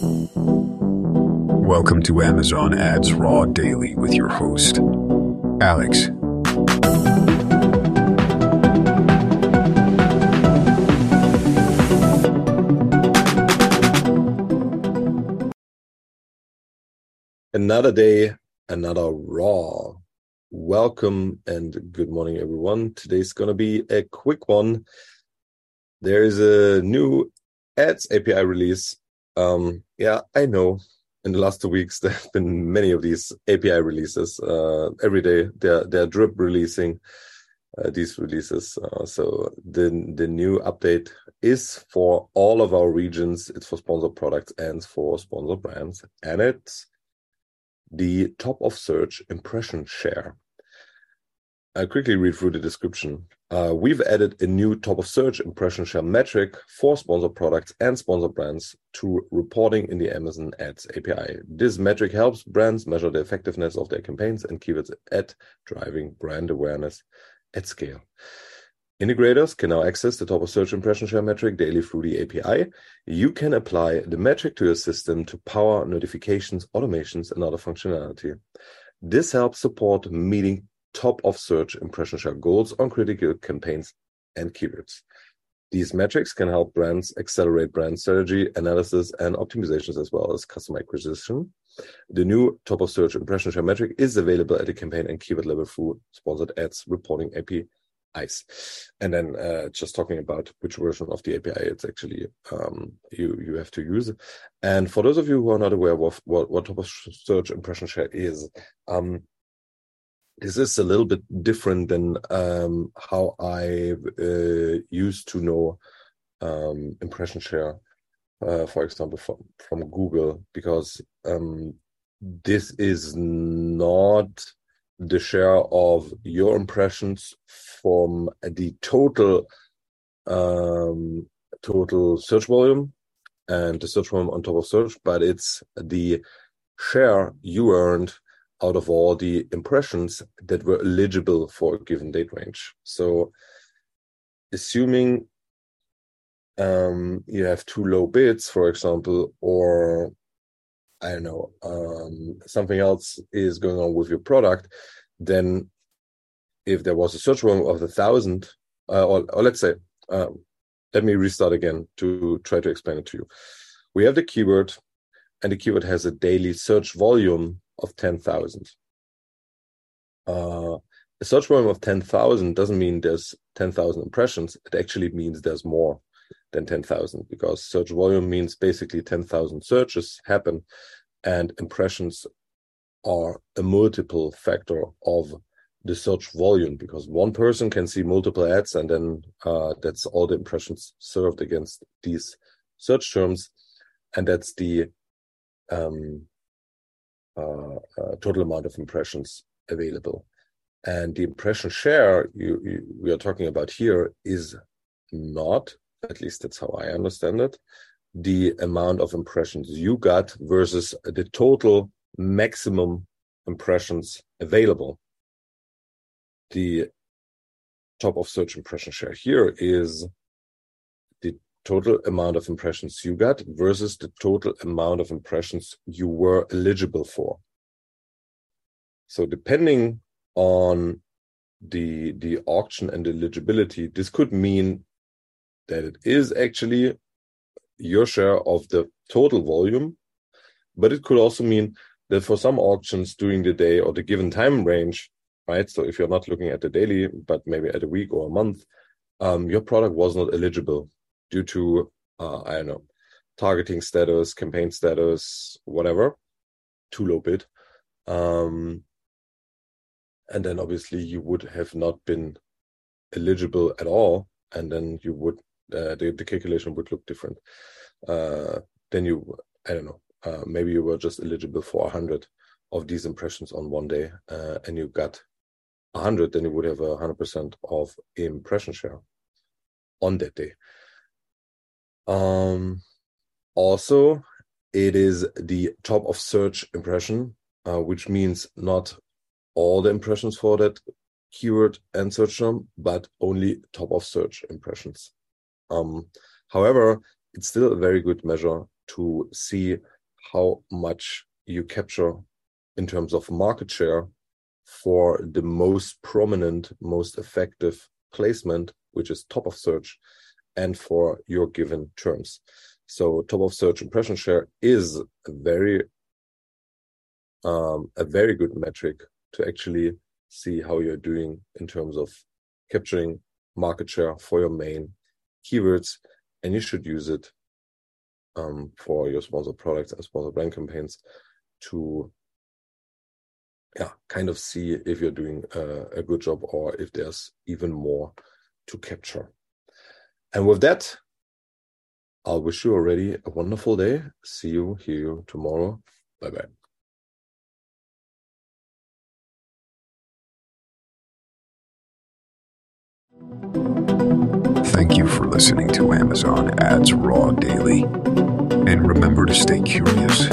Welcome to Amazon Ads Raw Daily with your host, Alex. Another day, another Raw. Welcome and good morning, everyone. Today's going to be a quick one. There is a new Ads API release. Um, yeah, I know in the last two weeks there have been many of these API releases. Uh, every day they're they're drip releasing uh, these releases. Uh, so the the new update is for all of our regions. It's for sponsored products and for sponsored brands, and it's the top of search impression share. I'll quickly read through the description. Uh, we've added a new top of search impression share metric for sponsor products and sponsor brands to reporting in the Amazon Ads API. This metric helps brands measure the effectiveness of their campaigns and keywords at driving brand awareness at scale. Integrators can now access the top of search impression share metric daily through the API. You can apply the metric to your system to power notifications, automations, and other functionality. This helps support meeting top of search impression share goals on critical campaigns and keywords. These metrics can help brands accelerate brand strategy, analysis, and optimizations as well as customer acquisition. The new top of search impression share metric is available at the campaign and keyword level through sponsored ads reporting API ice and then uh, just talking about which version of the api it's actually um, you you have to use and for those of you who are not aware of what, what top of search impression share is um, this is a little bit different than um, how I uh, used to know um, impression share, uh, for example, from, from Google, because um, this is not the share of your impressions from the total um, total search volume and the search volume on top of search, but it's the share you earned out of all the impressions that were eligible for a given date range. So, assuming um, you have too low bids, for example, or I don't know, um, something else is going on with your product, then if there was a search volume of a thousand, uh, or, or, let's say, um, let me restart again to try to explain it to you. We have the keyword, and the keyword has a daily search volume of 10,000. Uh, a search volume of 10,000 doesn't mean there's 10,000 impressions. It actually means there's more than 10,000 because search volume means basically 10,000 searches happen and impressions are a multiple factor of the search volume because one person can see multiple ads and then uh, that's all the impressions served against these search terms and that's the um, Uh, total amount of impressions available. And the impression share you, you, we are talking about here is not, at least that's how I understand it, the amount of impressions you got versus the total maximum impressions available. The top of search impression share here is total amount of impressions you got versus the total amount of impressions you were eligible for. So depending on the the auction and eligibility, this could mean that it is actually your share of the total volume, but it could also mean that for some auctions during the day or the given time range, right? So if you're not looking at the daily, but maybe at a week or a month, um, your product was not eligible due to uh, I don't know targeting status, campaign status, whatever, too low bid. Um, and then obviously you would have not been eligible at all, and then you would uh, the the calculation would look different. Uh, then you I don't know uh, maybe you were just eligible for a hundred of these impressions on one day, uh, and you got a hundred, then you would have a hundred percent of impression share on that day. Um, also, it is the top of search impression, uh, which means not all the impressions for that keyword and search term, but only top of search impressions. Um, however, it's still a very good measure to see how much you capture in terms of market share for the most prominent, most effective placement, which is top of search, and for your given terms. So top of search impression share is a very um, a very good metric to actually see how you're doing in terms of capturing market share for your main keywords, and you should use it um, for your sponsor products and sponsor brand campaigns to yeah kind of see if you're doing a, a good job or if there's even more to capture and with that i'll wish you already a wonderful day. See you hear you tomorrow. Bye bye Thank you for listening to Amazon Ads Raw Daily. And remember to stay curious